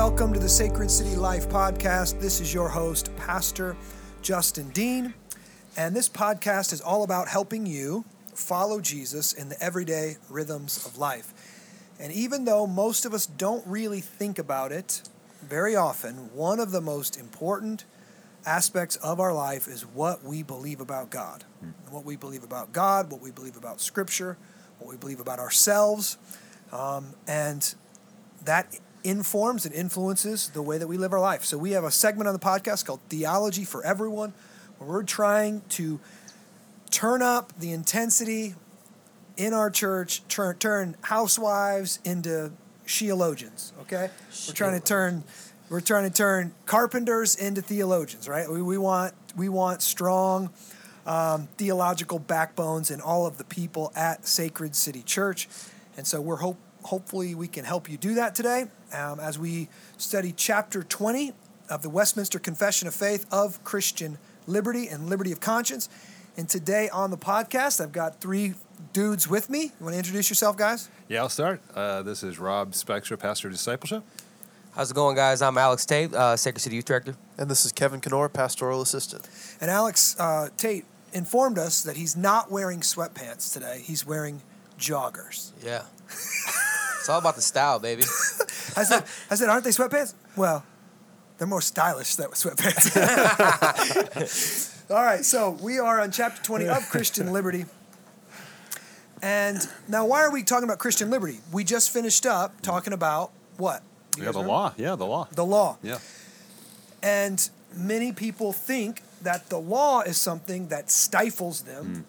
welcome to the Sacred City Life podcast. This is your host, Pastor Justin Dean, and this podcast is all about helping you follow Jesus in the everyday rhythms of life. And even though most of us don't really think about it very often, one of the most important aspects of our life is what we believe about God. And what we believe about God, what we believe about Scripture, what we believe about ourselves. Um, and that informs and influences the way that we live our life. So we have a segment on the podcast called Theology for Everyone, where we're trying to turn up the intensity in our church, turn, turn housewives into theologians. Okay, we're trying to turn we're trying to turn carpenters into theologians. Right? We, we want we want strong um, theological backbones in all of the people at Sacred City Church, and so we're hope hopefully we can help you do that today um, as we study chapter 20 of the Westminster Confession of Faith of Christian liberty and liberty of conscience. And today on the podcast, I've got three dudes with me. You want to introduce yourself, guys? Yeah, I'll start. Uh, this is Rob Spextra, Pastor of Discipleship. How's it going, guys? I'm Alex Tate, uh, Sacred City Youth Director. And this is Kevin Knorr, Pastoral Assistant. And Alex uh, Tate informed us that he's not wearing sweatpants today. He's wearing joggers. Yeah. it's all about the style, baby. I said, I said, aren't they sweatpants? Well, they're more stylish than sweatpants. all right, so we are on chapter 20 of Christian Liberty. And now, why are we talking about Christian liberty? We just finished up talking about what? Yeah, the remember? law. Yeah, the law. The law. Yeah. And many people think that the law is something that stifles them. Hmm.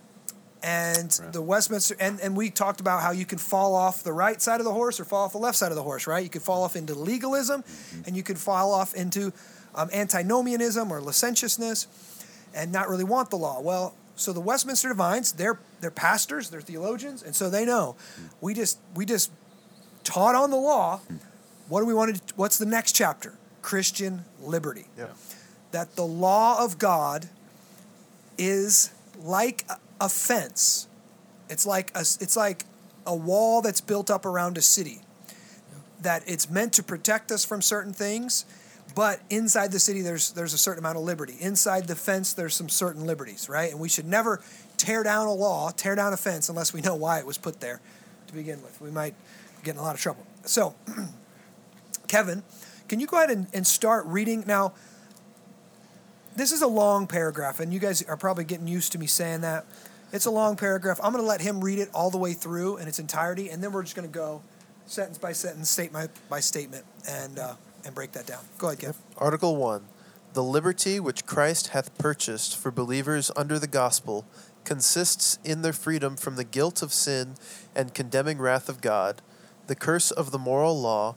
And Right. the Westminster, and, and we talked about how you can fall off the right side of the horse or fall off the left side of the horse, right? You could fall off into legalism mm-hmm. and you could fall off into um, antinomianism or licentiousness and not really want the law. Well, so the Westminster Divines, they're, they're pastors, they're theologians, and so they know mm. we just, we just taught on the law. Mm. What do we want to, what's the next chapter? Christian liberty Yeah. that the law of God is like a- fence. It's like a, it's like a wall that's built up around a city. That it's meant to protect us from certain things, but inside the city there's there's a certain amount of liberty. Inside the fence there's some certain liberties, right? And we should never tear down a law, tear down a fence unless we know why it was put there to begin with. We might get in a lot of trouble. So, Kevin, can you go ahead and, and start reading now? this is a long paragraph, and you guys are probably getting used to me saying that. It's a long paragraph. I'm going to let him read it all the way through in its entirety, and then we're just going to go sentence by sentence, statement by statement, and uh, and break that down. Go ahead, Kev. Article 1 The liberty which Christ hath purchased for believers under the gospel consists in their freedom from the guilt of sin and condemning wrath of God, the curse of the moral law,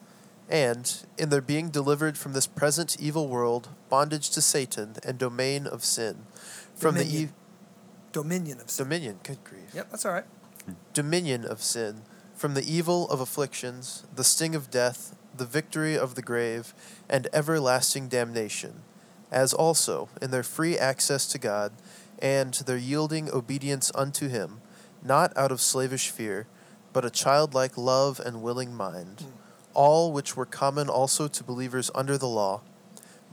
and in their being delivered from this present evil world, bondage to Satan, and domain of sin. From the Dominion. e- Dominion of sin. dominion, good grief. Yep, that's all right. dominion of sin, from the evil of afflictions, the sting of death, the victory of the grave, and everlasting damnation, as also in their free access to God, and their yielding obedience unto Him, not out of slavish fear, but a childlike love and willing mind, hmm. all which were common also to believers under the law.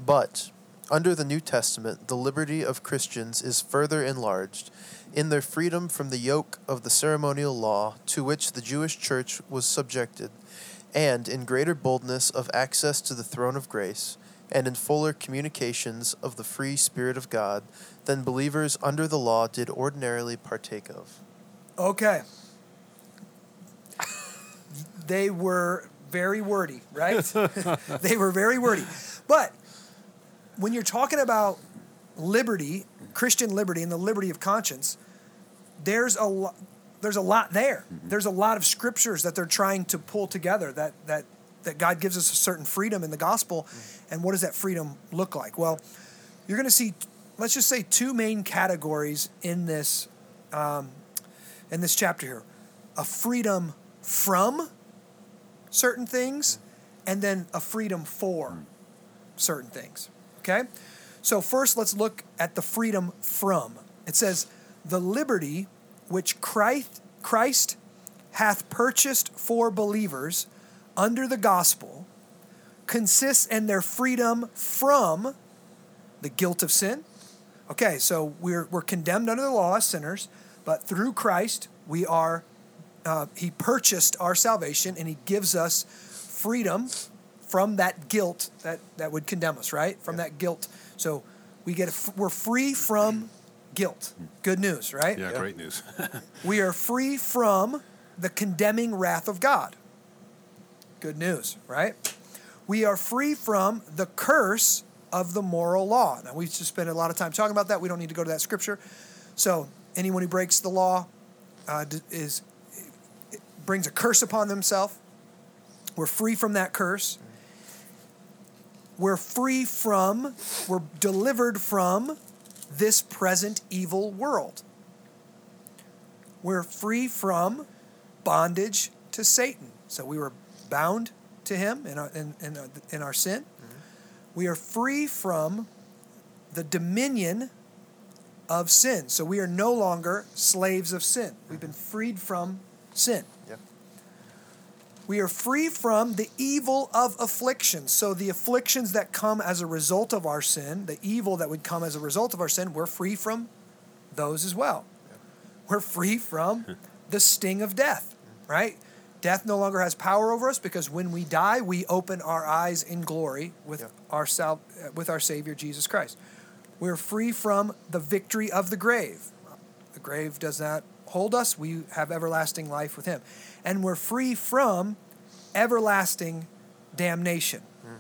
But under the New Testament, the liberty of Christians is further enlarged in their freedom from the yoke of the ceremonial law to which the Jewish church was subjected, and in greater boldness of access to the throne of grace, and in fuller communications of the free Spirit of God than believers under the law did ordinarily partake of. Okay. they were very wordy, right? they were very wordy. But when you're talking about liberty, Christian liberty, and the liberty of conscience, there's a lot. There's a lot there. Mm-hmm. There's a lot of scriptures that they're trying to pull together. That that that God gives us a certain freedom in the gospel, mm. and what does that freedom look like? Well, you're going to see. Let's just say two main categories in this um, in this chapter here: a freedom from certain things, mm. and then a freedom for mm. certain things. Okay? So, first, let's look at the freedom from. It says, the liberty which Christ, Christ hath purchased for believers under the gospel consists in their freedom from the guilt of sin. Okay, so we're, we're condemned under the law as sinners, but through Christ, we are, uh, He purchased our salvation and He gives us freedom from that guilt that, that would condemn us, right? From that guilt. So we get, a, we're free from guilt. Good news, right? Yeah, great news. We are free from the condemning wrath of God. Good news, right? We are free from the curse of the moral law. Now, we've just spent a lot of time talking about that. We don't need to go to that scripture. So, anyone who breaks the law uh, d- is brings a curse upon themselves. We're free from that curse. We're free from, we're delivered from this present evil world. We're free from bondage to Satan. So we were bound to him in our, in, in, our- in our sin. Mm-hmm. We are free from the dominion of sin. So we are no longer slaves of sin. We've been mm-hmm. freed from sin. We are free from the evil of affliction. So the afflictions that come as a result of our sin, the evil that would come as a result of our sin, we're free from those as well. We're free from the sting of death, right? Death no longer has power over us because when we die, we open our eyes in glory with Yeah. our sal- uh, with our Savior Jesus Christ. We're free from the victory of the grave. The grave does not hold us. We have everlasting life with Him. And we're free from everlasting damnation. Hmm.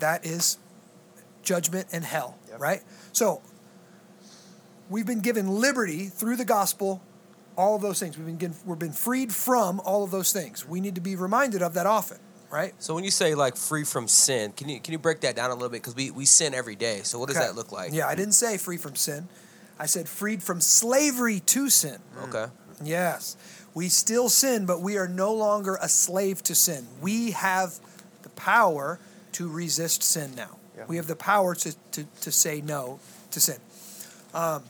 That is judgment and hell, Yep. right? So we've been given liberty through the gospel, all of those things. We've been given, we've been freed from all of those things. We need to be reminded of that often, right? So when you say like free from sin, can you can you break that down a little bit? Because we, we sin every day. So what does Okay. that look like? Yeah, I didn't say free from sin. I said freed from slavery to sin. Okay. Yes. We still sin, but we are no longer a slave to sin. We have the power to resist sin now. Yeah. We have the power to, to, to say no to sin. Um,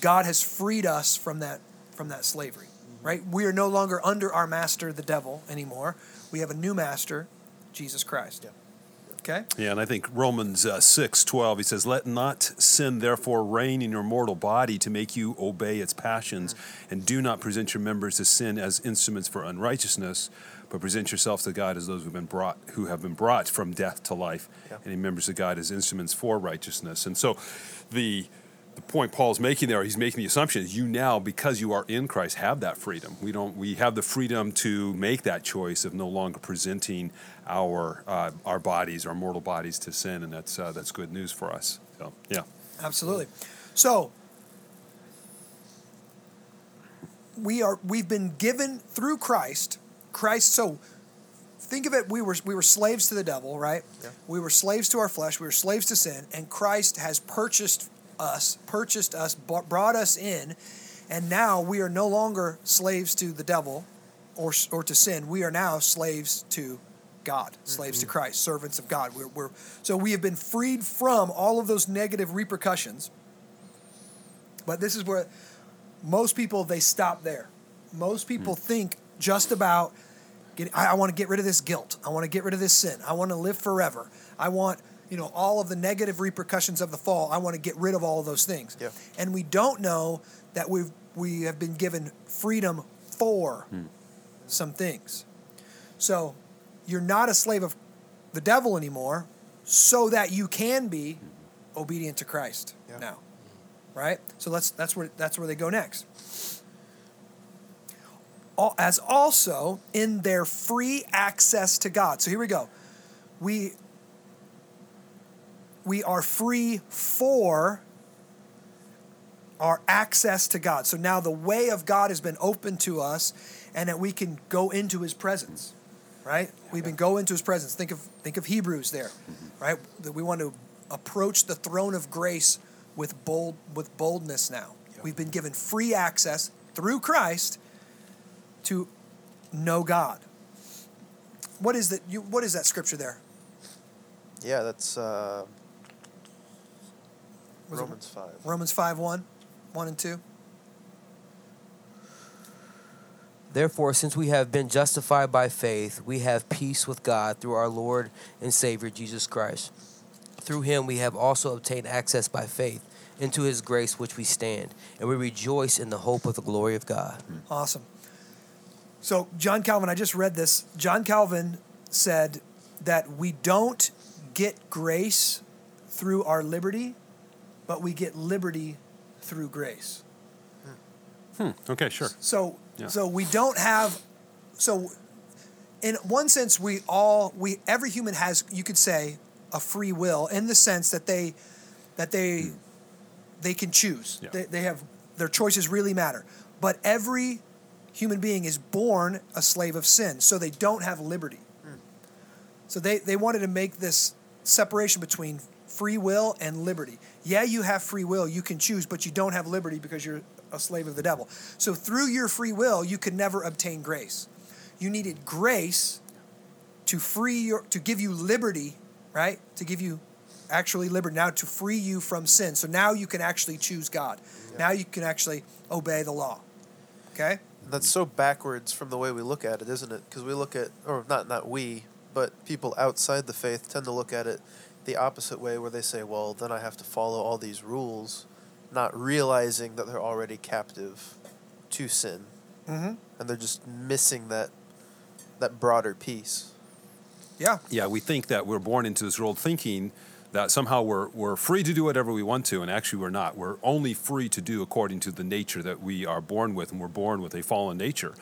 God has freed us from that from that slavery. Right? We are no longer under our master, the devil, anymore. We have a new master, Jesus Christ. Yeah. Okay? Yeah, and I think Romans uh, six twelve. He says, "Let not sin therefore reign in your mortal body to make you obey its passions, and do not present your members to sin as instruments for unrighteousness, but present yourselves to God as those who've been brought who have been brought from death to life, Yeah. and members of God as instruments for righteousness." And so, the the point Paul's making there, he's making the assumption is you now, because you are in Christ, have that freedom. We don't. We have the freedom to make that choice of no longer presenting our uh, our bodies, our mortal bodies, to sin, and that's uh, that's good news for us. So, yeah. Absolutely. So we are we've been given through Christ. Christ so think of it we were we were slaves to the devil, right? Yeah. We were slaves to our flesh, we were slaves to sin, and Christ has purchased us, purchased us, brought us in, and now we are no longer slaves to the devil or or to sin. We are now slaves to God, slaves to mm-hmm. Christ, servants of God. We're, we're so we have been freed from all of those negative repercussions. But this is where most people they stop there. Most people mm. think just about get, I, I want to get rid of this guilt. I want to get rid of this sin. I want to live forever. I want you know all of the negative repercussions of the fall. I want to get rid of all of those things. Yeah. And we don't know that we've we have been given freedom for hmm. some things. So you're not a slave of the devil anymore, so that you can be obedient to Christ Yeah. now. Right? So let's that's where that's where they go next. As also in their free access to God. So here we go. We we are free for our access to God. So now the way of God has been opened to us and that we can go into his presence. Right? We've been go into his presence. Think of think of Hebrews there. Right? That we want to approach the throne of grace with bold with boldness now. We've been given free access through Christ to know God. What is that you what is that scripture there? Yeah, that's uh, Romans 5. Romans 5 1, 1 and 2. Therefore, since we have been justified by faith, we have peace with God through our Lord and Savior Jesus Christ. Through him we have also obtained access by faith into his grace which we stand, and we rejoice in the hope of the glory of God. Awesome. So, John Calvin, I just read this. John Calvin said that we don't get grace through our liberty, but we get liberty through grace. Hmm. Okay, sure. So, Yeah. so we don't have. So, in one sense, we all we every human has you could say a free will in the sense that they that they they can choose. Hmm. Yeah. They, they have their choices really matter. But every human being is born a slave of sin, so they don't have liberty. So they, they wanted to make this separation between free will and liberty. Yeah, you have free will, you can choose, but you don't have liberty because you're a slave of the devil. So through your free will, you could never obtain grace. You needed grace to free your to give you liberty, right? To give you actually liberty now to free you from sin. So now you can actually choose God. Now you can actually obey the law. Okay? That's so backwards from the way we look at it, isn't it? Because we look at, or not not we, but people outside the faith tend to look at it the opposite way, where they say, "Well, then I have to follow all these rules," not realizing that they're already captive to sin, Mm-hmm. and they're just missing that that broader piece. Yeah. Yeah, we think that we're born into this world thinking that somehow we're, we're free to do whatever we want to, and actually we're not. We're only free to do according to the nature that we are born with, and we're born with a fallen nature.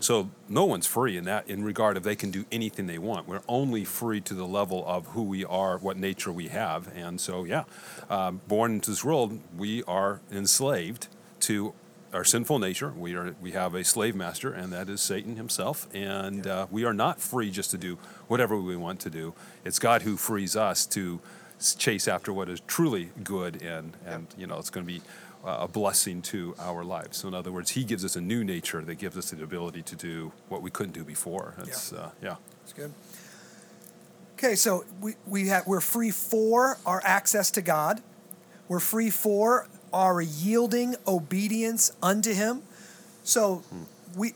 So no one's free in that in regard of they can do anything they want. We're only free to the level of who we are, what nature we have, and so yeah, um, born into this world, we are enslaved to our sinful nature. We are we have a slave master, and that is Satan himself. And uh, we are not free just to do whatever we want to do. It's God who frees us to chase after what is truly good, and and you know it's going to be uh, a blessing to our lives. So in other words, He gives us a new nature that gives us the ability to do what we couldn't do before. It's, uh, yeah. That's good. Okay, so we, we have we're free for our access to God. We're free for our yielding obedience unto him. So we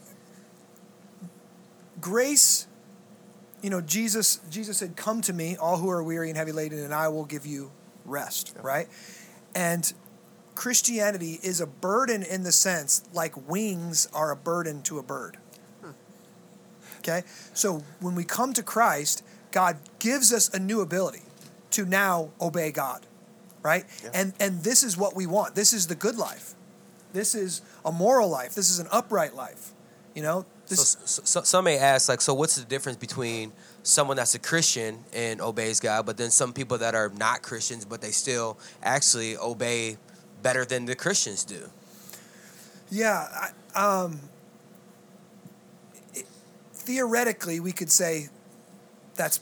grace, you know, Jesus Jesus said, Come to me, all who are weary and heavy laden, and I will give you rest, right? And Christianity is a burden in the sense like wings are a burden to a bird. Okay? So when we come to Christ, God gives us a new ability to now obey God. Right? Yeah. And and this is what we want. This is the good life. This is a moral life. This is an upright life. You know? So, This so, so some may ask, like, so what's the difference between someone that's a Christian and obeys God, but then some people that are not Christians, but they still actually obey better than the Christians do? Yeah, I, um, it- theoretically, we could say that's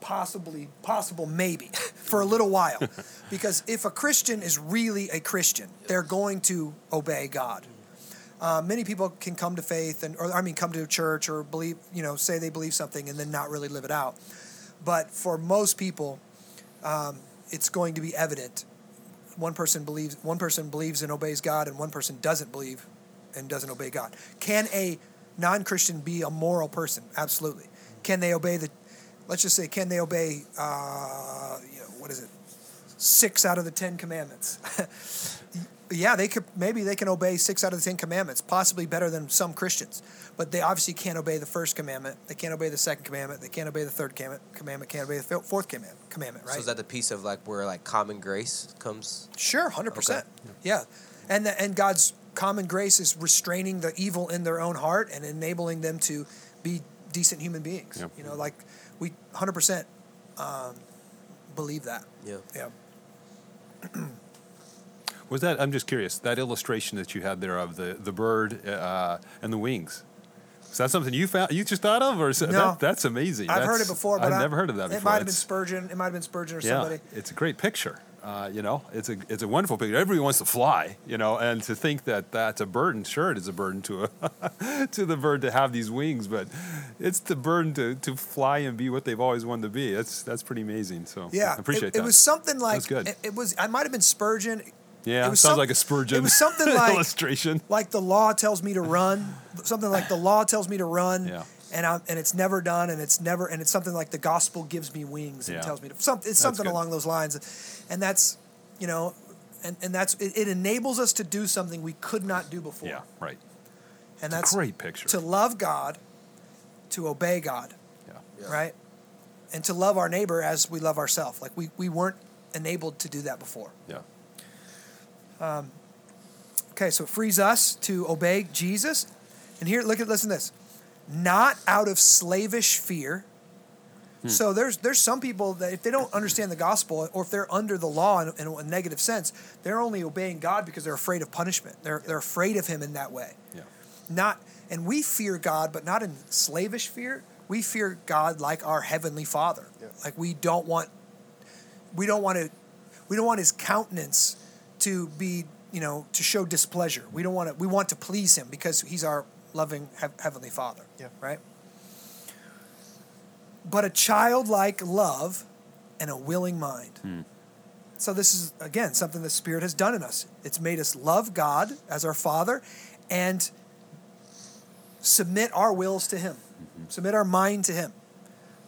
possibly possible, maybe for a little while, because if a Christian is really a Christian, they're going to obey God. Uh, many people can come to faith and, or I mean, come to church or believe, you know, say they believe something and then not really live it out. But for most people, um, it's going to be evident one person believes one person believes and obeys God and one person doesn't believe and doesn't obey God. Can a non-Christian be a moral person? Absolutely. Can they obey the let's just say can they obey uh, you know what is it? 6 out of the 10 commandments. yeah, they could maybe they can obey 6 out of the 10 commandments, possibly better than some Christians. But they obviously can't obey the first commandment. They can't obey the second commandment. They can't obey the third commandment. Commandment can't obey the fourth commandment. Commandment, right? So is that the piece of like where like common grace comes? Sure, hundred percent. Yeah, and the, and God's common grace is restraining the evil in their own heart and enabling them to be decent human beings. Yep. You know, like we hundred percent um, believe that. Yeah. Yeah. Was that? I'm just curious. That illustration that you had there of the the bird uh, and the wings. Is that something you found? You just thought of, or is that, that's amazing? I've heard it before, but I've I- never heard of that before. It might have been Spurgeon. It might have been Spurgeon or yeah, somebody. it's a great picture. Uh, you know, it's a it's a wonderful picture. Everybody wants to fly, you know, and to think that that's a burden. Sure, it is a burden to a to the bird to have these wings, but it's the burden to, to fly and be what they've always wanted to be. That's that's pretty amazing. So Yeah, I appreciate it, that. It was something like That's good. It, it was. I might have been Spurgeon. Yeah, it sounds some- like a Spurgeon It was something like illustration. like the law tells me to run, something like the law tells me to run, Yeah. and I'm, and it's never done, and it's never, and it's something like the gospel gives me wings and Yeah. tells me to something. It's something along those lines, and that's, you know, and and that's it, it enables us to do something we could not do before, Yeah, right. and that's Great picture. to love God, to obey God, yeah. Yeah. right, and to love our neighbor as we love ourselves. Like we we weren't enabled to do that before. Yeah. Um, okay, so it frees us to obey Jesus. And here, look at listen to this. Not out of slavish fear. Hmm. So there's there's some people that if they don't understand the gospel or if they're under the law in, in a negative sense, they're only obeying God because they're afraid of punishment. They're they're afraid of Him in that way. Yeah. Not and we fear God, but not in slavish fear. We fear God like our heavenly Father. Yeah. Like we don't want we don't want to we don't want His countenance to be you know to show displeasure. We don't want to we want to please Him because He's our loving hev- heavenly Father. Yeah. Right. But a childlike love and a willing mind. So this is again something the Spirit has done in us. It's made us love God as our Father, and submit our wills to Him, submit our mind to Him,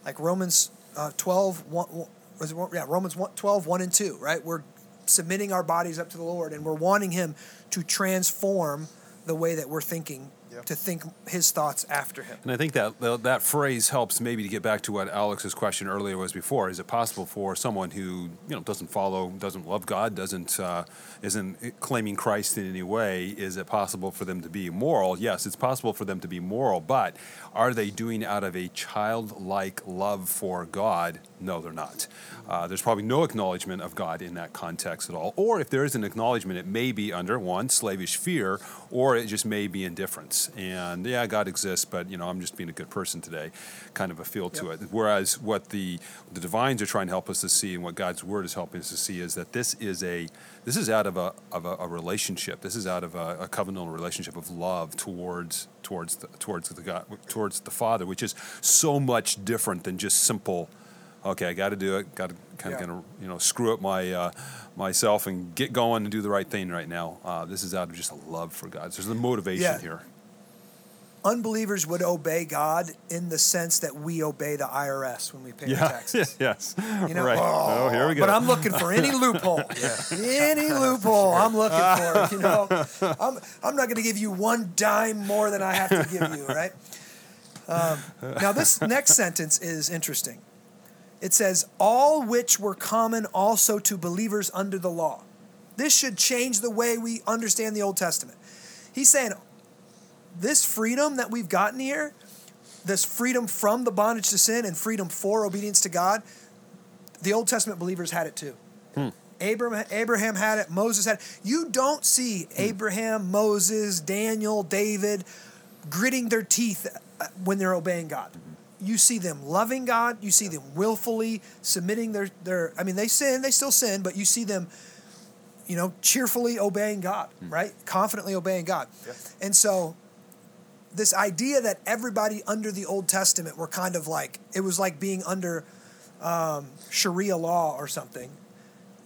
like Romans uh, 12, 1, one- yeah, Romans 1, 12, 1 and 2, right? We're submitting our bodies up to the Lord, and we're wanting Him to transform the way that we're thinking, Yeah. to think His thoughts after Him. And I think that that that phrase helps maybe to get back to what Alex's question earlier was before. Is it possible for someone who you know doesn't follow, doesn't love God, doesn't uh, isn't claiming Christ in any way? Is it possible for them to be moral? Yes, it's possible for them to be moral, but are they doing out of a childlike love for God? No, they're not. Uh, there's probably no acknowledgement of God in that context at all. Or if there is an acknowledgement, it may be under one slavish fear, or it just may be indifference. And yeah, God exists, but you know, I'm just being a good person today, kind of a feel to Yep. it. Whereas what the the divines are trying to help us to see, and what God's word is helping us to see, is that this is a this is out of a of a, a relationship. This is out of a, a covenantal relationship of love towards towards the, towards the God towards the Father, which is so much different than just simple. Okay, I got to do it. Got to kind of Yeah. of you know screw up my uh, myself and get going and do the right thing right now. Uh, this is out of just a love for God. So there's the motivation Yeah. here. Unbelievers would obey God in the sense that we obey the IRS when we pay our Yeah. taxes. yes. You know, right. Oh, here we go. But I'm looking for any loophole. Any loophole, I'm looking for. it, You know, I'm I'm not going to give you one dime more than I have to give you, right? Um, now this next sentence is interesting. It says, "All which were common also to believers under the law." This should change the way we understand the Old Testament. He's saying, this freedom that we've gotten here, this freedom from the bondage to sin and freedom for obedience to God, the Old Testament believers had it too. Abraham, Abraham had it, Moses had it. You don't see Abraham, Moses, Daniel, David gritting their teeth uh, when they're obeying God. You see them loving God, you see them willfully submitting their, their I mean, they sin, they still sin, but you see them, you know, cheerfully obeying God, right? Confidently obeying God. Yeah. And so this idea that everybody under the Old Testament were kind of like it was like being under um, Sharia law or something.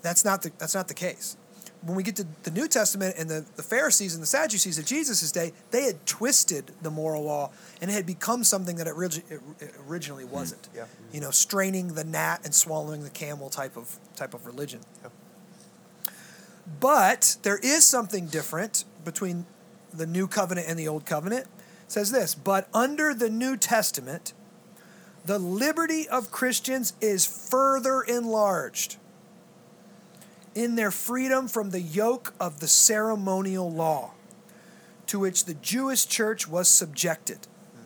That's not the that's not the case. When we get to the New Testament and the, the Pharisees and the Sadducees of Jesus' day, they had twisted the moral law and it had become something that it, origi- it originally mm. wasn't. Yeah. You know, straining the gnat and swallowing the camel type of type of religion. Yep. But there is something different between the new covenant and the old covenant. It says this, but under the New Testament, the liberty of Christians is further enlarged in their freedom from the yoke of the ceremonial law to which the Jewish church was subjected.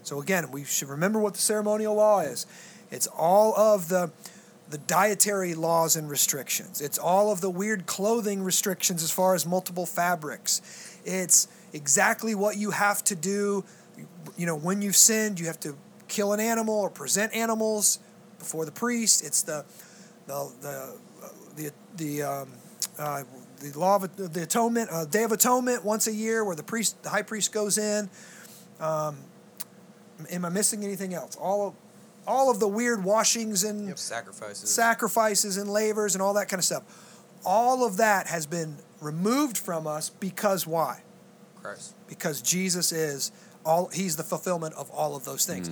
So again, we should remember what the ceremonial law is. It's all of the the dietary laws and restrictions. It's all of the weird clothing restrictions as far as multiple fabrics. It's exactly what you have to do. You know, when you've sinned, you have to kill an animal or present animals before the priest. It's the the the the the um, uh, the law of the atonement, uh, Day of Atonement, once a year, where the priest, the high priest, goes in. Um, am I missing anything else? All of all of the weird washings and Sacrifices. sacrifices and lavers and all that kind of stuff. all of that has been removed from us because why? Christ. Because Jesus is all he's the fulfillment of all of those things.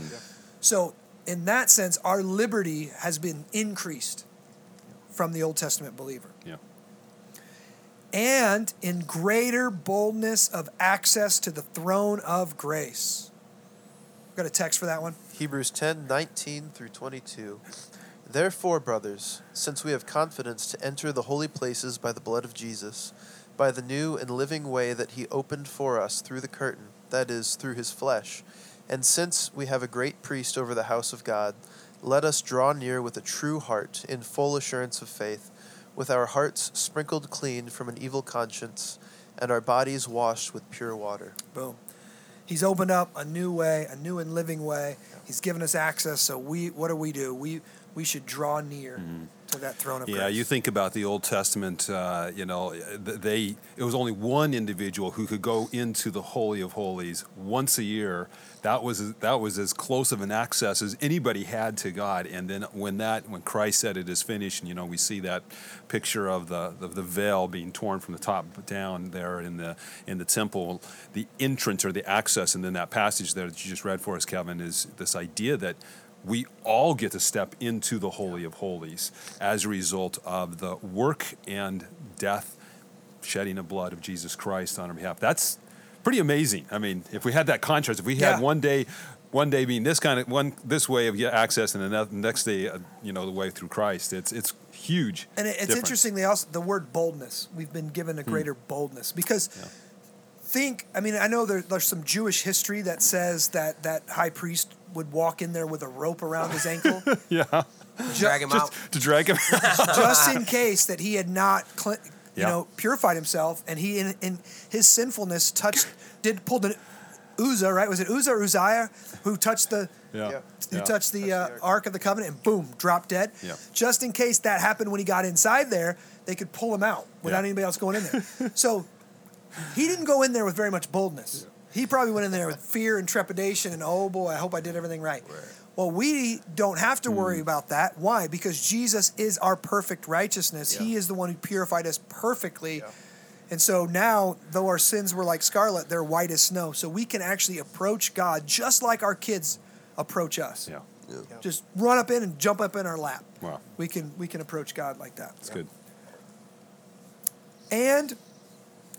So in that sense, our liberty has been increased from the Old Testament believer. Yeah. And in greater boldness of access to the throne of grace. Got a text for that one? Hebrews 10 19 through 22. Therefore, brothers, since we have confidence to enter the holy places by the blood of Jesus, by the new and living way that he opened for us through the curtain, that is, through his flesh, and since we have a great priest over the house of God, let us draw near with a true heart, in full assurance of faith, with our hearts sprinkled clean from an evil conscience, and our bodies washed with pure water. Boom. He's opened up a new way, a new and living way. He's given us access. So we, what do we do? We we should draw near mm-hmm. That throne of Yeah, grace. you think about the Old Testament. Uh, you know, they it was only one individual who could go into the Holy of Holies once a year. That was that was as close of an access as anybody had to God. And then when that when Christ said it is finished, and you know we see that picture of the of the veil being torn from the top down there in the in the temple, the entrance or the access, and then that passage there that you just read for us, Kevin, is this idea that we all get to step into the Holy of Holies as a result of the work and death, shedding of blood of Jesus Christ on our behalf. That's pretty amazing. I mean, if we had that contrast, if we had Yeah. one day, one day being this kind of one this way of access, and the next day, uh, you know, the way through Christ, it's it's huge. And it's difference. interesting. They also the word boldness. We've been given a greater boldness because Yeah. think. I mean, I know there, there's some Jewish history that says that that high priest would walk in there with a rope around his ankle, Yeah, Drag him out. to drag him. Out. just in case that he had not, cle- you Yeah. know, purified himself, and he in, in his sinfulness touched, did pulled an Uzzah, right? Was it Uzzah or Uzziah who touched the yeah, Yeah. who yeah. touched the, Touched the uh, ark. ark of the covenant and boom, dropped dead. Yeah. Just in case that happened when he got inside there, they could pull him out without Yeah. anybody else going in there. so he didn't go in there with very much boldness. He probably went in there with fear and trepidation and oh boy, I hope I did everything right. Well, we don't have to worry mm. about that. Why? Because Jesus is our perfect righteousness. He is the one who purified us perfectly. Yeah. And so now, though our sins were like scarlet, they're white as snow. So we can actually approach God just like our kids approach us. yeah, Just run up in and jump up in our lap. wow, We can we can approach God like that. it's good. And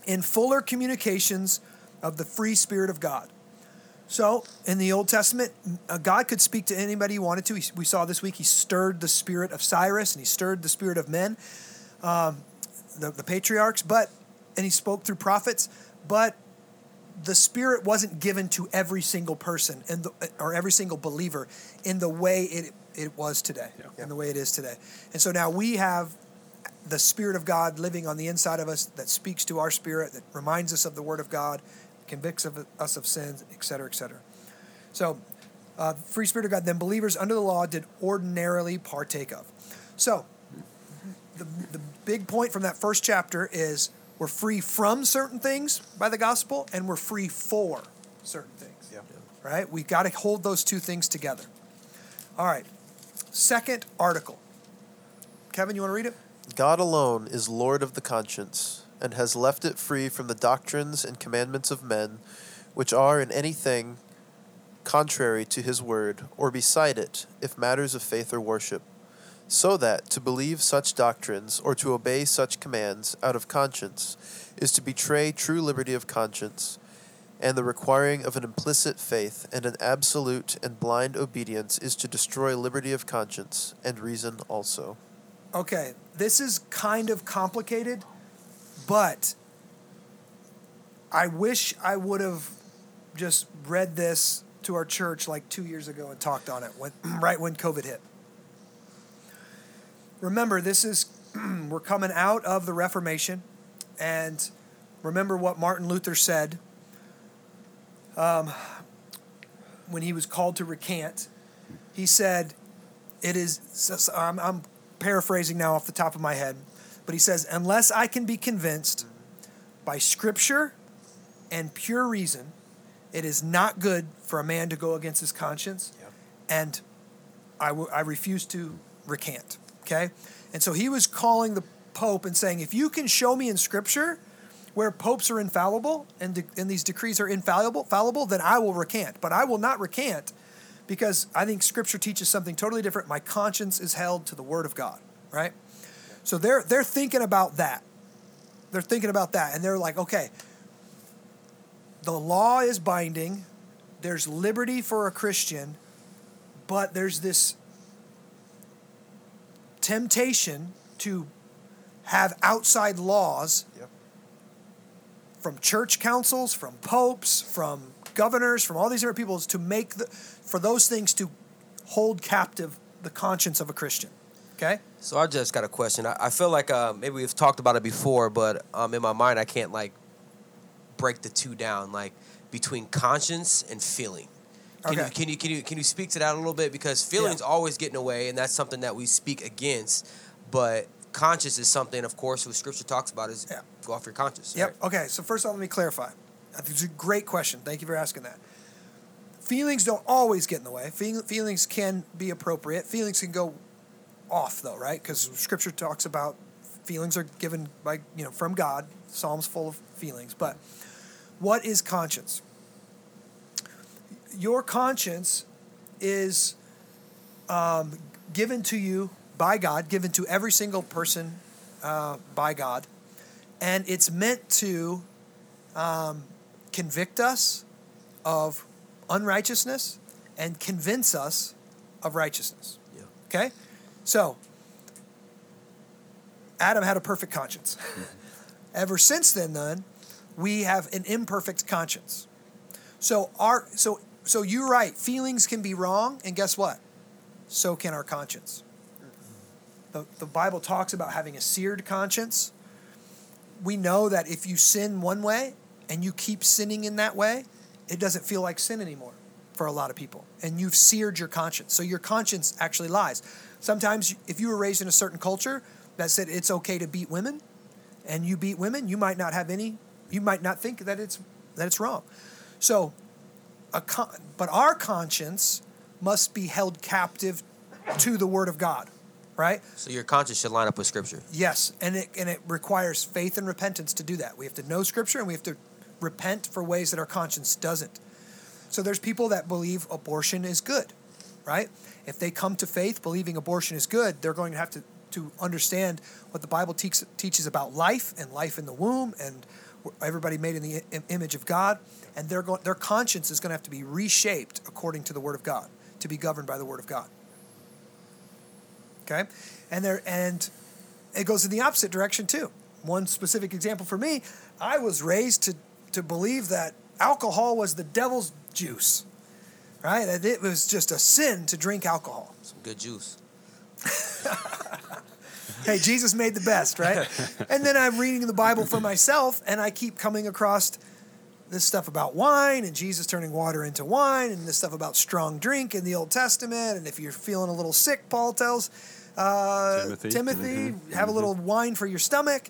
in fuller communications of the free spirit of God. So in the Old Testament, uh, God could speak to anybody he wanted to. He, we saw this week he stirred the spirit of Cyrus and he stirred the spirit of men, um, the, the patriarchs, but and he spoke through prophets, but the spirit wasn't given to every single person and or every single believer in the way it it was today, Yeah. in the way it is today. And so now we have the Spirit of God living on the inside of us that speaks to our spirit, that reminds us of the Word of God, convicts of us of sins, et cetera, et cetera. So, uh, free Spirit of God, then believers under the law did ordinarily partake of. So, the, the big point from that first chapter is we're free from certain things by the gospel, and we're free for certain things. Yeah. Right? We've got to hold those two things together. All right. Second article. Kevin, you want to read it? God alone is Lord of the conscience, and has left it free from the doctrines and commandments of men, which are in anything contrary to his word, or beside it, if matters of faith or worship. So that to believe such doctrines, or to obey such commands out of conscience, is to betray true liberty of conscience, and the requiring of an implicit faith and an absolute and blind obedience is to destroy liberty of conscience and reason also. Okay, this is kind of complicated, but I wish I would have just read this to our church like two years ago and talked on it when, right when COVID hit. Remember, this is we're coming out of the Reformation, and remember what Martin Luther said um, when he was called to recant. He said, "It is." I'm, I'm paraphrasing now off the top of my head, but he says, "Unless I can be convinced by Scripture and pure reason, it is not good for a man to go against his conscience, Yep. and I, w- I refuse to recant." Okay, and so he was calling the pope and saying, if you can show me in scripture where popes are infallible and, de- and these decrees are infallible, fallible, then I will recant. But I will not recant because I think scripture teaches something totally different. My conscience is held to the word of God, right? So they're they're thinking about that. They're thinking about that and they're like, okay, the law is binding. There's liberty for a Christian, but there's this temptation to have outside laws Yep. from church councils, from popes, from governors, from all these different people to make the, for those things to hold captive the conscience of a Christian. Okay? So I just got a question. I, I feel like uh, maybe we've talked about it before, but um, in my mind, I can't like break the two down, like between conscience and feeling. Can, you, Okay. can you can you can you speak to that a little bit because feelings always get in the way, and that's something that we speak against. But conscience is something, of course, what Scripture talks about is Yeah. go off your conscience. Yep. Okay. So first of all, let me clarify. I it's a great question. Thank you for asking that. Feelings don't always get in the way. Feelings can be appropriate. Feelings can go off though, right? Because Scripture talks about feelings are given by you know from God. Psalms full of feelings. But what is conscience? Your conscience is um, given to you by God, given to every single person uh, by God, and it's meant to um, convict us of unrighteousness and convince us of righteousness. Yeah. Okay? So, Adam had a perfect conscience. Ever since then, then, we have an imperfect conscience. So our so so you're right. Feelings can be wrong, and guess what? So can our conscience. The, the Bible talks about having a seared conscience. We know that if you sin one way and you keep sinning in that way, it doesn't feel like sin anymore for a lot of people. And you've seared your conscience. So your conscience actually lies. Sometimes, if you were raised in a certain culture that said it's okay to beat women, and you beat women, you might not have any, you might not think that it's that it's wrong. So, a con- but our conscience must be held captive to the Word of God, right? So your conscience should line up with Scripture. Yes, and it and it requires faith and repentance to do that. We have to know Scripture and we have to repent for ways that our conscience doesn't. So there's people that believe abortion is good, right? If they come to faith believing abortion is good, they're going to have to to understand what the Bible teach, teaches about life and life in the womb and everybody made in the i- image of God, and their go- their conscience is going to have to be reshaped according to the Word of God to be governed by the Word of God. Okay, and there and it goes in the opposite direction too. One specific example for me, I was raised to to believe that alcohol was the devil's juice, right? That it was just a sin to drink alcohol. Some good juice. Hey, Jesus made the best, right? and then I'm reading the Bible for myself, and I keep coming across this stuff about wine and Jesus turning water into wine, and this stuff about strong drink in the Old Testament. And if you're feeling a little sick, Paul tells uh, Timothy. Timothy, have a little wine for your stomach.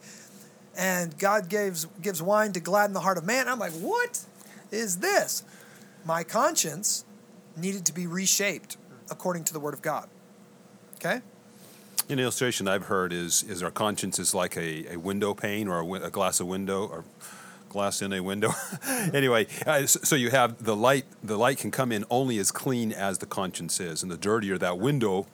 And God gives gives wine to gladden the heart of man. I'm like, what is this? My conscience needed to be reshaped according to the Word of God. Okay. An illustration I've heard is is our conscience is like a, a window pane or a, a glass of window or glass in a window. anyway, uh, s- so you have the light. The light can come in only as clean as the conscience is, and the dirtier that window,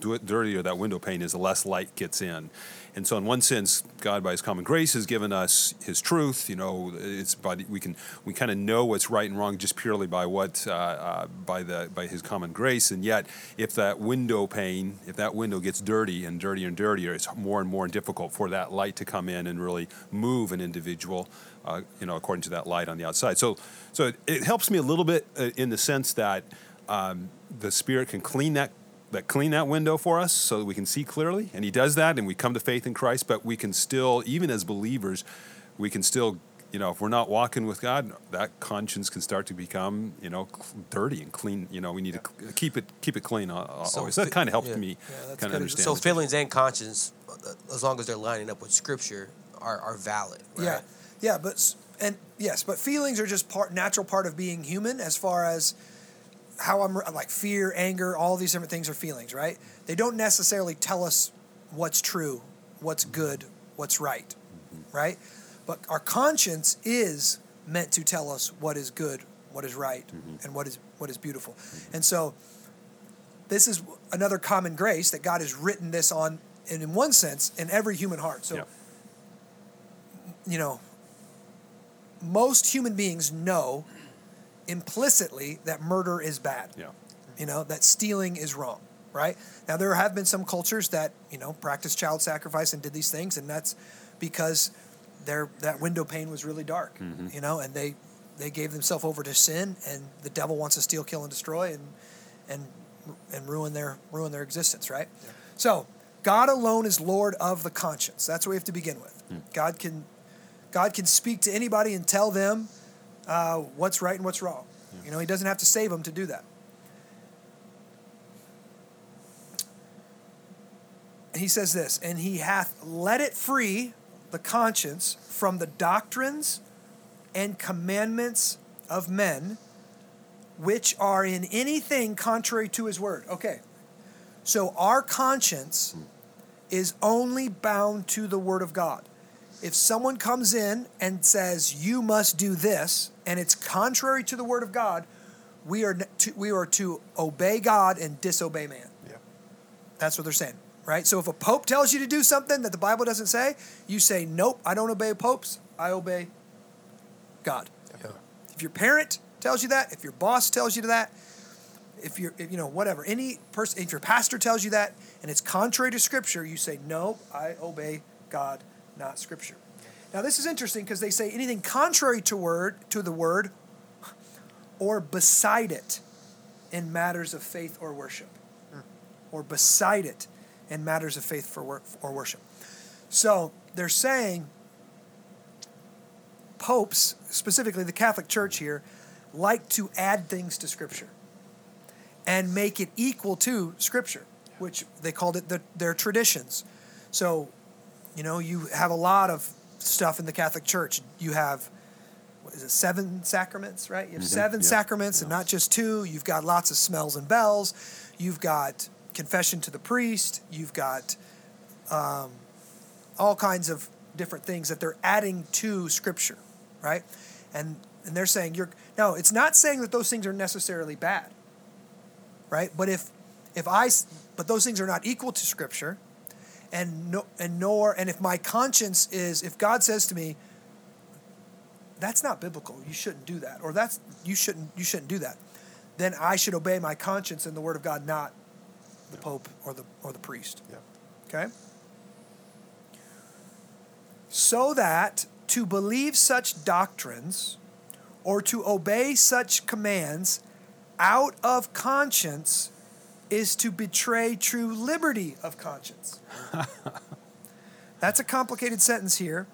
the dirtier that window pane is, the less light gets in. And so, in one sense, God, by His common grace, has given us His truth. You know, it's by we can we kind of know what's right and wrong just purely by what uh, uh, by the by His common grace. And yet, if that window pane, if that window gets dirty and dirtier and dirtier, it's more and more difficult for that light to come in and really move an individual. Uh, you know, according to that light on the outside. So, so it, it helps me a little bit uh, in the sense that um, the Spirit can clean that that clean that window for us so that we can see clearly and he does that and we come to faith in christ but we can still even as believers we can still you know if we're not walking with god that conscience can start to become you know dirty and clean you know we need to keep it keep it clean al- al- So always that kind of helped yeah. me Yeah, that's kind of understand So feelings and conscience, uh, as long as they're lining up with Scripture, are, are valid. Right? Yeah, yeah, but and yes, but feelings are just part natural part of being human. As far as how I'm like fear, anger, all these different things are feelings, right? They don't necessarily tell us what's true, what's good, what's right, mm-hmm. right? But our conscience is meant to tell us what is good, what is right, mm-hmm. and what is what is beautiful. Mm-hmm. And so this is another common grace that God has written this on and in one sense in every human heart. So Yeah. you know, most human beings know implicitly that murder is bad. Yeah. You know, that stealing is wrong, right? Now there have been some cultures that, you know, practiced child sacrifice and did these things and that's because their that window pane was really dark, mm-hmm. you know, and they they gave themselves over to sin and the devil wants to steal, kill and destroy and and and ruin their ruin their existence, right? So, God alone is Lord of the conscience. That's what we have to begin with. Hmm. God can God can speak to anybody and tell them uh, what's right and what's wrong. You know, He doesn't have to save them to do that. He says this, and he hath let it free, the conscience, from the doctrines and commandments of men, which are in anything contrary to his word. Okay, so our conscience is only bound to the word of God. If someone comes in and says, you must do this, and it's contrary to the word of God, we are to, we are to obey God and disobey man. Yeah. That's what they're saying, right? So if a pope tells you to do something that the Bible doesn't say, you say, "Nope, I don't obey popes. I obey God." Yeah. If your parent tells you that, if your boss tells you that, if you're, if, you know, whatever, any person, if your pastor tells you that, and it's contrary to Scripture, you say, "Nope, I obey God, not Scripture." Now this is interesting because they say anything contrary to word to the word, or beside it, in matters of faith or worship hmm. or beside it in matters of faith for work or worship. So they're saying popes, specifically the Catholic Church here, like to add things to Scripture and make it equal to Scripture, which they called it the, their traditions. So, you know, you have a lot of stuff in the Catholic Church. You have what is it, seven sacraments, right? You have seven yeah, sacraments and not just two. You've got lots of smells and bells. You've got confession to the priest. You've got um, all kinds of different things that they're adding to Scripture, right? And and they're saying you're no. It's not saying that those things are necessarily bad, right? But if if I but those things are not equal to Scripture, and no and nor and if my conscience is if God says to me, that's not biblical. You shouldn't do that, or that's you shouldn't you shouldn't do that. Then I should obey my conscience and the Word of God, not the Pope or the or the priest. Yeah. Okay. So that to believe such doctrines or to obey such commands out of conscience is to betray true liberty of conscience. That's a complicated sentence here.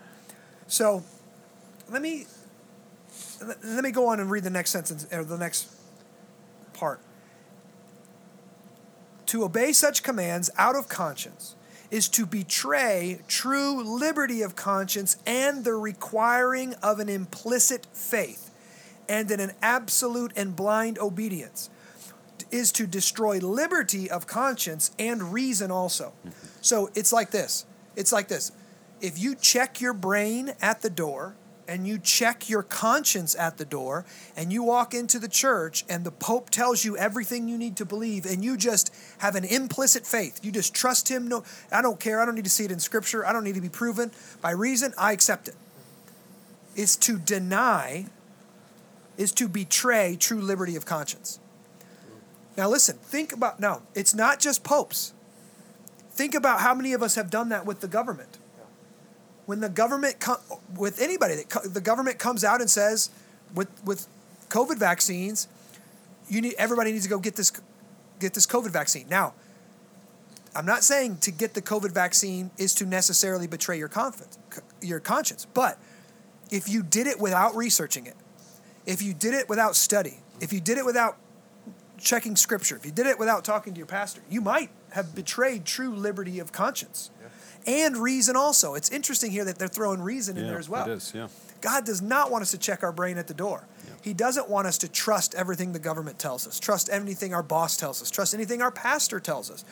So let me let me go on and read the next sentence or the next part. To obey such commands out of conscience is to betray true liberty of conscience and the requiring of an implicit faith and in an absolute and blind obedience is to destroy liberty of conscience and reason also. Mm-hmm. So it's like this. It's like this. If you check your brain at the door and you check your conscience at the door and you walk into the church and the pope tells you everything you need to believe and you just have an implicit faith. You just trust him. No, I don't care. I don't need to see it in scripture. I don't need to be proven by reason. I accept it. Is to deny is to betray true liberty of conscience. Now, listen, think about now, it's not just popes. Think about how many of us have done that with the government. When the government, co- with anybody, that co- the government comes out and says, with, with COVID vaccines, you need everybody needs to go get this, get this COVID vaccine. Now, I'm not saying to get the COVID vaccine is to necessarily betray your confidence, your conscience, but if you did it without researching it, if you did it without study, if you did it without checking scripture, if you did it without talking to your pastor, you might have betrayed true liberty of conscience and reason also. It's interesting here that they're throwing reason in there as well. It is, yeah. God does not want us to check our brain at the door. He doesn't want us to trust everything the government tells us, trust anything our boss tells us, trust anything our pastor tells us.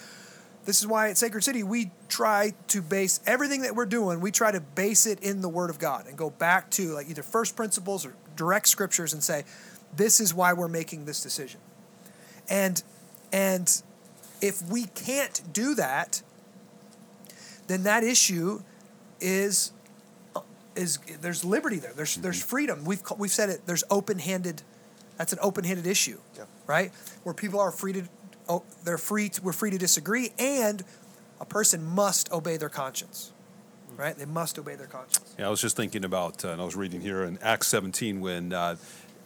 this is why at Sacred City we try to base everything that we're doing, we try to base it in the Word of God and go back to like either first principles or direct scriptures and say, this is why we're making this decision. And and if we can't do that, then that issue is is there's liberty there. There's there's freedom. We've we've said it. There's open-handed. That's an open-handed issue, Yeah. right? Where people are free to, oh, they're free. To, we're free to disagree, and a person must obey their conscience, right? They must obey their conscience. Yeah, I was just thinking about, uh, and I was reading here in Acts 17 when uh,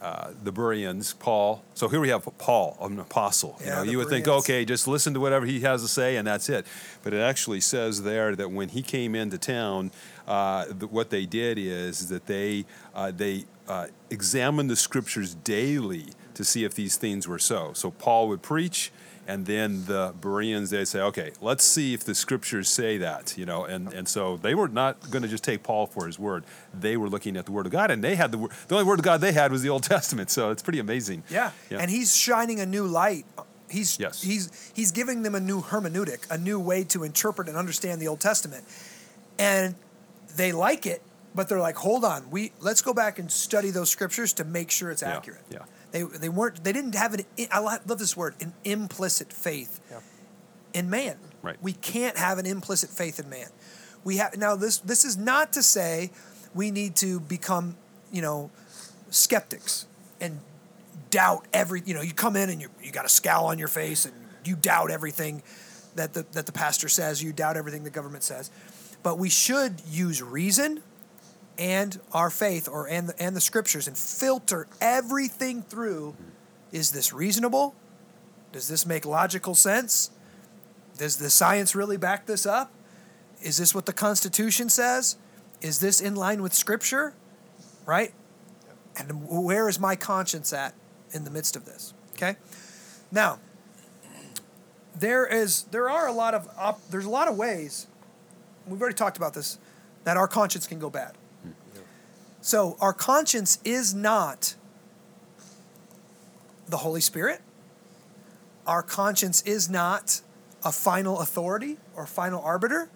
uh, the Bereans, Paul. So here we have Paul, an apostle. you Yeah, know, you would think, okay, just listen to whatever he has to say, and that's it. But it actually says there that when he came into town, uh, th- what they did is that they uh, they uh, examined the scriptures daily to see if these things were so. So Paul would preach. And then the Bereans, they say, okay, let's see if the scriptures say that, you know. And, and so they were not going to just take Paul for his word. They were looking at the word of God, and they had the word. The only word of God they had was the Old Testament. So it's pretty amazing. Yeah. Yeah. And he's shining a new light. He's Yes. he's he's giving them a new hermeneutic, a new way to interpret and understand the Old Testament. And they like it, but they're like, "Hold on. We let's go back and study those scriptures to make sure it's Yeah, accurate." yeah. They they weren't they didn't have an I love this word, an implicit faith Yeah. in man. Right. We can't have an implicit faith in man. We have now this this is not to say we need to become, you know, skeptics and doubt every you know, you come in and you you got a scowl on your face and you doubt everything that the that the pastor says, you doubt everything the government says. But we should use reason and our faith or and the, and the scriptures and filter everything through is this reasonable? Does this make logical sense? Does the science really back this up? Is this what the Constitution says? Is this in line with Scripture? Right? And where is my conscience at in the midst of this? Okay? Now, there is there are a lot of op, there's a lot of ways we've already talked about this that our conscience can go bad. So our conscience is not the Holy Spirit. Our conscience is not a final authority or final arbiter.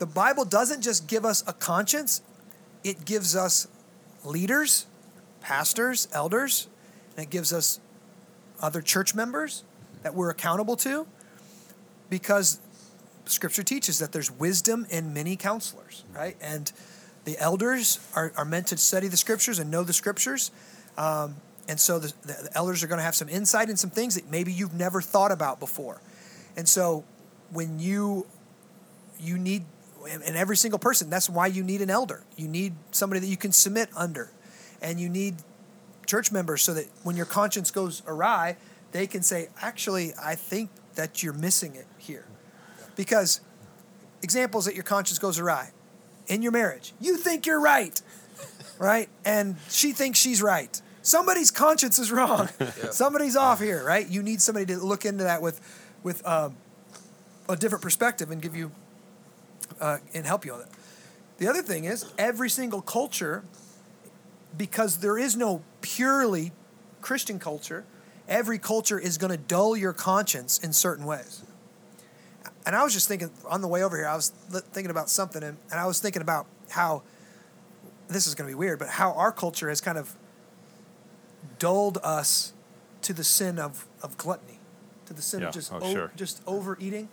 The Bible doesn't just give us a conscience, it gives us leaders, pastors, elders, and it gives us other church members that we're accountable to because scripture teaches that there's wisdom in many counselors, right? And the elders are, are meant to study the scriptures and know the scriptures. Um, and so the, the, elders are going to have some insight in some things that maybe you've never thought about before. And so when you you need and every single person that's why you need an elder you need somebody that you can submit under and you need church members so that when your conscience goes awry they can say actually i think that you're missing it here because examples that your conscience goes awry in your marriage. You think you're right right? And she thinks she's right. Somebody's conscience is wrong. Somebody's off here right? You need somebody to look into that with with um, a different perspective and give you uh, and help you on it. The other thing is every single culture, because there is no purely Christian culture, every culture is going to dull your conscience in certain ways. And I was just thinking on the way over here, I was thinking about something, and, and I was thinking about how this is going to be weird, but how our culture has kind of dulled us to the sin of, of gluttony, to the sin Yeah, of just oh, o- sure. just overeating.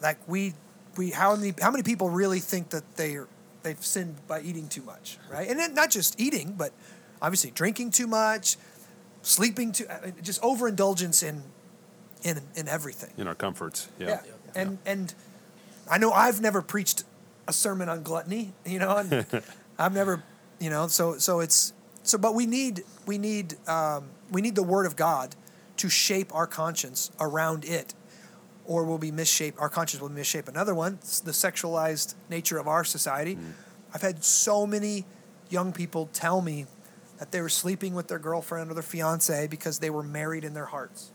Like we we how many how many people really think that they are they've sinned by eating too much, right? And then not just eating, but obviously drinking too much, sleeping too, uh, just overindulgence in in in everything. In our comforts. Yeah. Yeah. And and I know I've never preached a sermon on gluttony, you know, and I've never, you know, so so it's so but we need we need um, we need the word of God to shape our conscience around it or we'll be misshaped our conscience will be misshape another one. The sexualized nature of our society. I've had so many young people tell me that they were sleeping with their girlfriend or their fiance because they were married in their hearts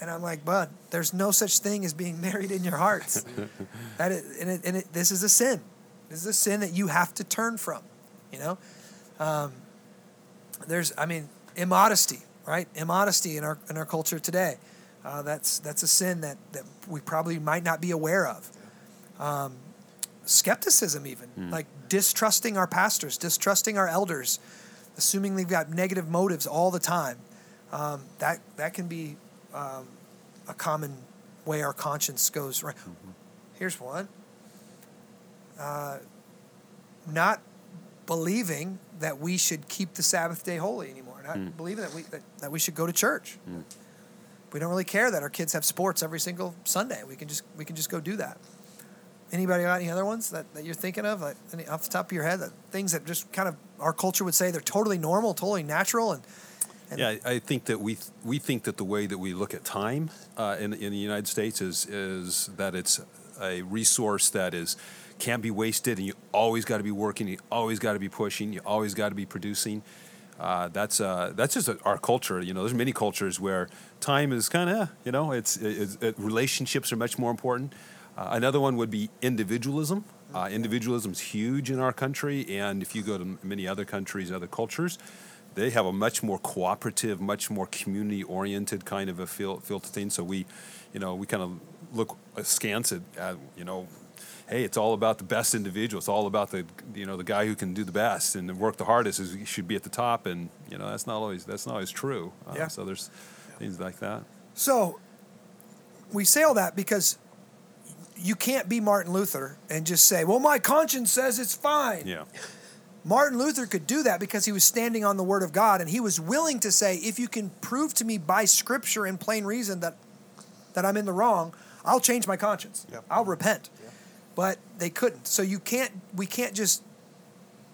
and I'm like, bud, there's no such thing as being married in your hearts. that is, and it, and it, this is a sin. This is a sin that you have to turn from. You know, um, there's, I mean, immodesty, right? Immodesty in our in our culture today. Uh, that's that's a sin that, that we probably might not be aware of. Um, skepticism, even like distrusting our pastors, distrusting our elders, assuming they've got negative motives all the time. Um, that that can be um, a common way our conscience goes. Right. Here's one. Uh, not believing that we should keep the Sabbath day holy anymore. Not believing that we that, that we should go to church. We don't really care that our kids have sports every single Sunday. We can just we can just go do that. Anybody got any other ones that, that you're thinking of, like any, off the top of your head, that things that just kind of our culture would say they're totally normal, totally natural, and, and Yeah, I think that we we think that the way that we look at time uh, in in the United States is is that it's a resource that is can't be wasted, and you always got to be working, you always got to be pushing, you always got to be producing. Uh, that's uh, that's just our culture. You know, there's many cultures where time is kind of you know it's, it's it, relationships are much more important. Uh, another one would be individualism. Uh, individualism is huge in our country, and if you go to many other countries, other cultures, they have a much more cooperative, much more community-oriented kind of a feel, feel to things. So we, you know, we kind of look askance at, at, you know, hey, it's all about the best individual. It's all about the, you know, the guy who can do the best and work the hardest is should be at the top. And you know, that's not always that's not always true. Uh, Yeah. So there's things like that. So we say all that because you can't be Martin Luther and just say, "Well, my conscience says it's fine." Yeah. Martin Luther could do that because he was standing on the word of God and he was willing to say, "If you can prove to me by scripture and plain reason that that I'm in the wrong, I'll change my conscience. Yep. I'll repent." But they couldn't. So you can't we can't just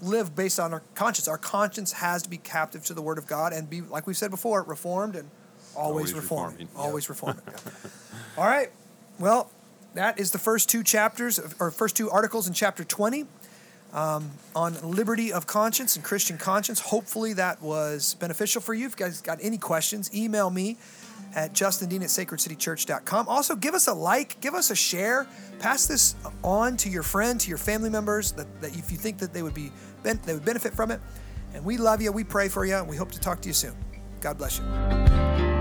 live based on our conscience. Our conscience has to be captive to the word of God and be like we've said before, reformed and always, Always reforming. reforming. Always reforming. All right. Well, that is the first two chapters or first two articles in chapter 20 um, on liberty of conscience and Christian conscience. Hopefully that was beneficial for you. If you guys got any questions, email me at justindean at sacredcitychurch.com. Also, give us a like, give us a share, pass this on to your friend, to your family members that, that if you think that they would be they would benefit from it. And we love you. We pray for you. And we hope to talk to you soon. God bless you.